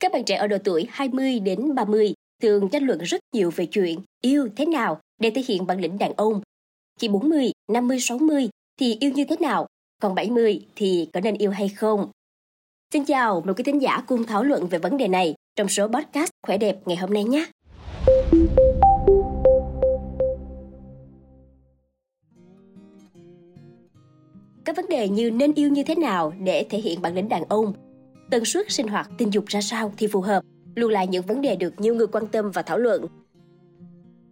Các bạn trẻ ở độ tuổi 20 đến 30 thường tranh luận rất nhiều về chuyện yêu thế nào để thể hiện bản lĩnh đàn ông. Khi 40, 50, 60 thì yêu như thế nào, còn 70 thì có nên yêu hay không? Xin chào, mời quý thính giả cùng thảo luận về vấn đề này trong số podcast Khỏe đẹp ngày hôm nay nhé. Các vấn đề như nên yêu như thế nào để thể hiện bản lĩnh đàn ông, tần suất sinh hoạt tình dục ra sao thì phù hợp, luôn là những vấn đề được nhiều người quan tâm và thảo luận.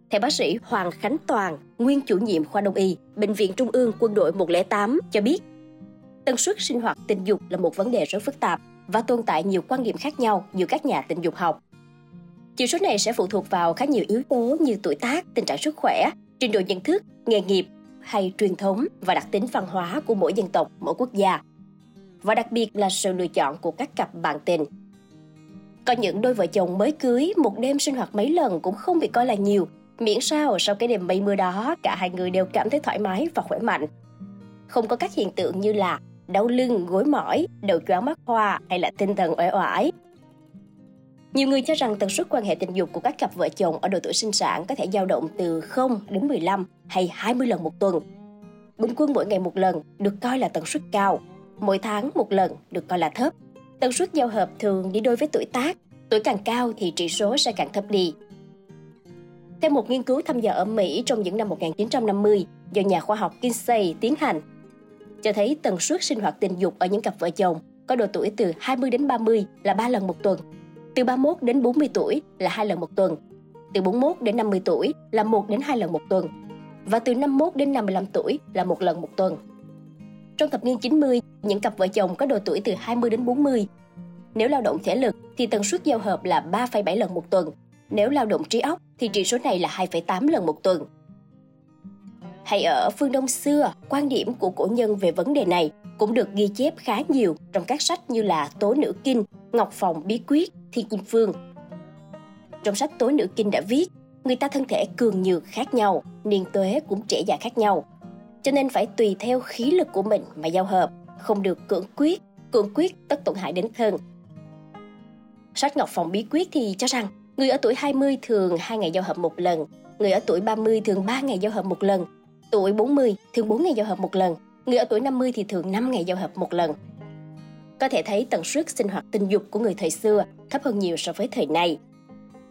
Theo bác sĩ Hoàng Khánh Toàn, nguyên chủ nhiệm khoa đông y, Bệnh viện Trung ương Quân đội 108 cho biết, tần suất sinh hoạt tình dục là một vấn đề rất phức tạp và tồn tại nhiều quan điểm khác nhau giữa các nhà tình dục học. Chỉ số này sẽ phụ thuộc vào khá nhiều yếu tố như tuổi tác, tình trạng sức khỏe, trình độ nhận thức, nghề nghiệp hay truyền thống và đặc tính văn hóa của mỗi dân tộc, mỗi quốc gia. Và đặc biệt là sự lựa chọn của các cặp bạn tình. Có những đôi vợ chồng mới cưới một đêm sinh hoạt mấy lần cũng không bị coi là nhiều, miễn sao sau cái đêm mây mưa đó cả hai người đều cảm thấy thoải mái và khỏe mạnh. Không có các hiện tượng như là đau lưng, gối mỏi, đầu choáng mắt hoa hay là tinh thần uể oải. Nhiều người cho rằng tần suất quan hệ tình dục của các cặp vợ chồng ở độ tuổi sinh sản có thể dao động từ 0 đến 15 hay 20 lần một tuần. Bình quân mỗi ngày một lần được coi là tần suất cao, mỗi tháng một lần được coi là thấp. Tần suất giao hợp thường đi đôi với tuổi tác, tuổi càng cao thì chỉ số sẽ càng thấp đi. Theo một nghiên cứu thăm dò ở Mỹ trong những năm 1950 do nhà khoa học Kinsey tiến hành, cho thấy tần suất sinh hoạt tình dục ở những cặp vợ chồng có độ tuổi từ 20 đến 30 là 3 lần một tuần, từ 31 đến 40 tuổi là 2 lần một tuần, từ 41 đến 50 tuổi là 1 đến 2 lần một tuần và từ 51 đến 55 tuổi là một lần một tuần. Trong thập niên 90, những cặp vợ chồng có độ tuổi từ 20 đến 40. Nếu lao động thể lực thì tần suất giao hợp là 3,7 lần một tuần. Nếu lao động trí óc thì chỉ số này là 2,8 lần một tuần. Hay ở phương Đông xưa, quan điểm của cổ nhân về vấn đề này cũng được ghi chép khá nhiều trong các sách như là Tố Nữ Kinh, Ngọc Phòng Bí Quyết, Thiên Kim Phương. Trong sách Tố Nữ Kinh đã viết, người ta thân thể cường nhược khác nhau, niên tuế cũng trẻ già khác nhau. Cho nên phải tùy theo khí lực của mình mà giao hợp, không được cưỡng quyết, cưỡng quyết tất tổn hại đến thân. Sách Ngọc Phòng Bí Quyết thì cho rằng người ở tuổi 20 thường hai ngày giao hợp một lần, người ở tuổi 30 thường 3 ngày giao hợp một lần, tuổi 40 thường 4 ngày giao hợp một lần, người ở tuổi 50 thì thường 5 ngày giao hợp một lần. Có thể thấy tần suất sinh hoạt tình dục của người thời xưa thấp hơn nhiều so với thời nay.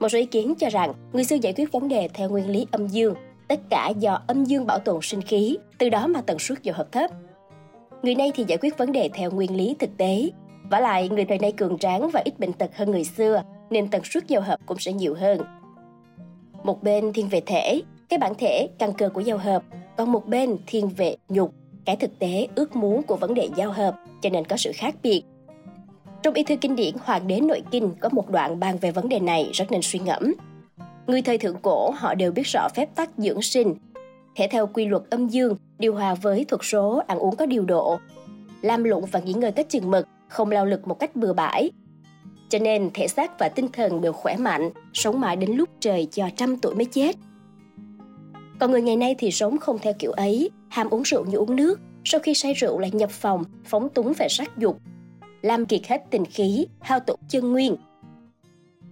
Một số ý kiến cho rằng người xưa giải quyết vấn đề theo nguyên lý âm dương, tất cả do âm dương bảo tồn sinh khí, từ đó mà tần suất giao hợp thấp. Người nay thì giải quyết vấn đề theo nguyên lý thực tế. Và lại, người thời nay cường tráng và ít bệnh tật hơn người xưa, nên tần suất giao hợp cũng sẽ nhiều hơn. Một bên thiên về thể, cái bản thể, căn cơ của giao hợp, còn một bên thiên về nhục, cái thực tế, ước muốn của vấn đề giao hợp, cho nên có sự khác biệt. Trong y thư kinh điển Hoàng đế nội kinh có một đoạn bàn về vấn đề này rất nên suy ngẫm. Người thời thượng cổ họ đều biết rõ phép tắc dưỡng sinh, thể theo quy luật âm dương, điều hòa với thuật số ăn uống có điều độ, làm lụng và nghỉ ngơi có chừng mực, không lao lực một cách bừa bãi. Cho nên thể xác và tinh thần đều khỏe mạnh, sống mãi đến lúc trời cho trăm tuổi mới chết. Còn người ngày nay thì sống không theo kiểu ấy, ham uống rượu như uống nước, sau khi say rượu lại nhập phòng, phóng túng về sắc dục, làm kiệt hết tình khí, hao tổn chân nguyên.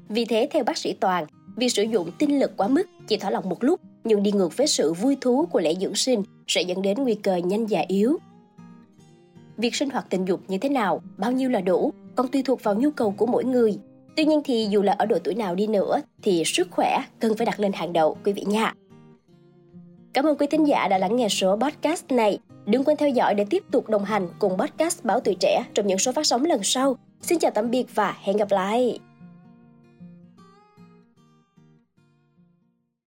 Vì thế theo bác sĩ Toàn, việc sử dụng tinh lực quá mức chỉ thỏa lòng một lúc nhưng đi ngược với sự vui thú của lễ dưỡng sinh sẽ dẫn đến nguy cơ nhanh già yếu. Việc sinh hoạt tình dục như thế nào, bao nhiêu là đủ, còn tùy thuộc vào nhu cầu của mỗi người. Tuy nhiên thì dù là ở độ tuổi nào đi nữa thì sức khỏe cần phải đặt lên hàng đầu quý vị nha. Cảm ơn quý thính giả đã lắng nghe số podcast này. Đừng quên theo dõi để tiếp tục đồng hành cùng podcast Báo Tuổi Trẻ trong những số phát sóng lần sau. Xin chào tạm biệt và hẹn gặp lại!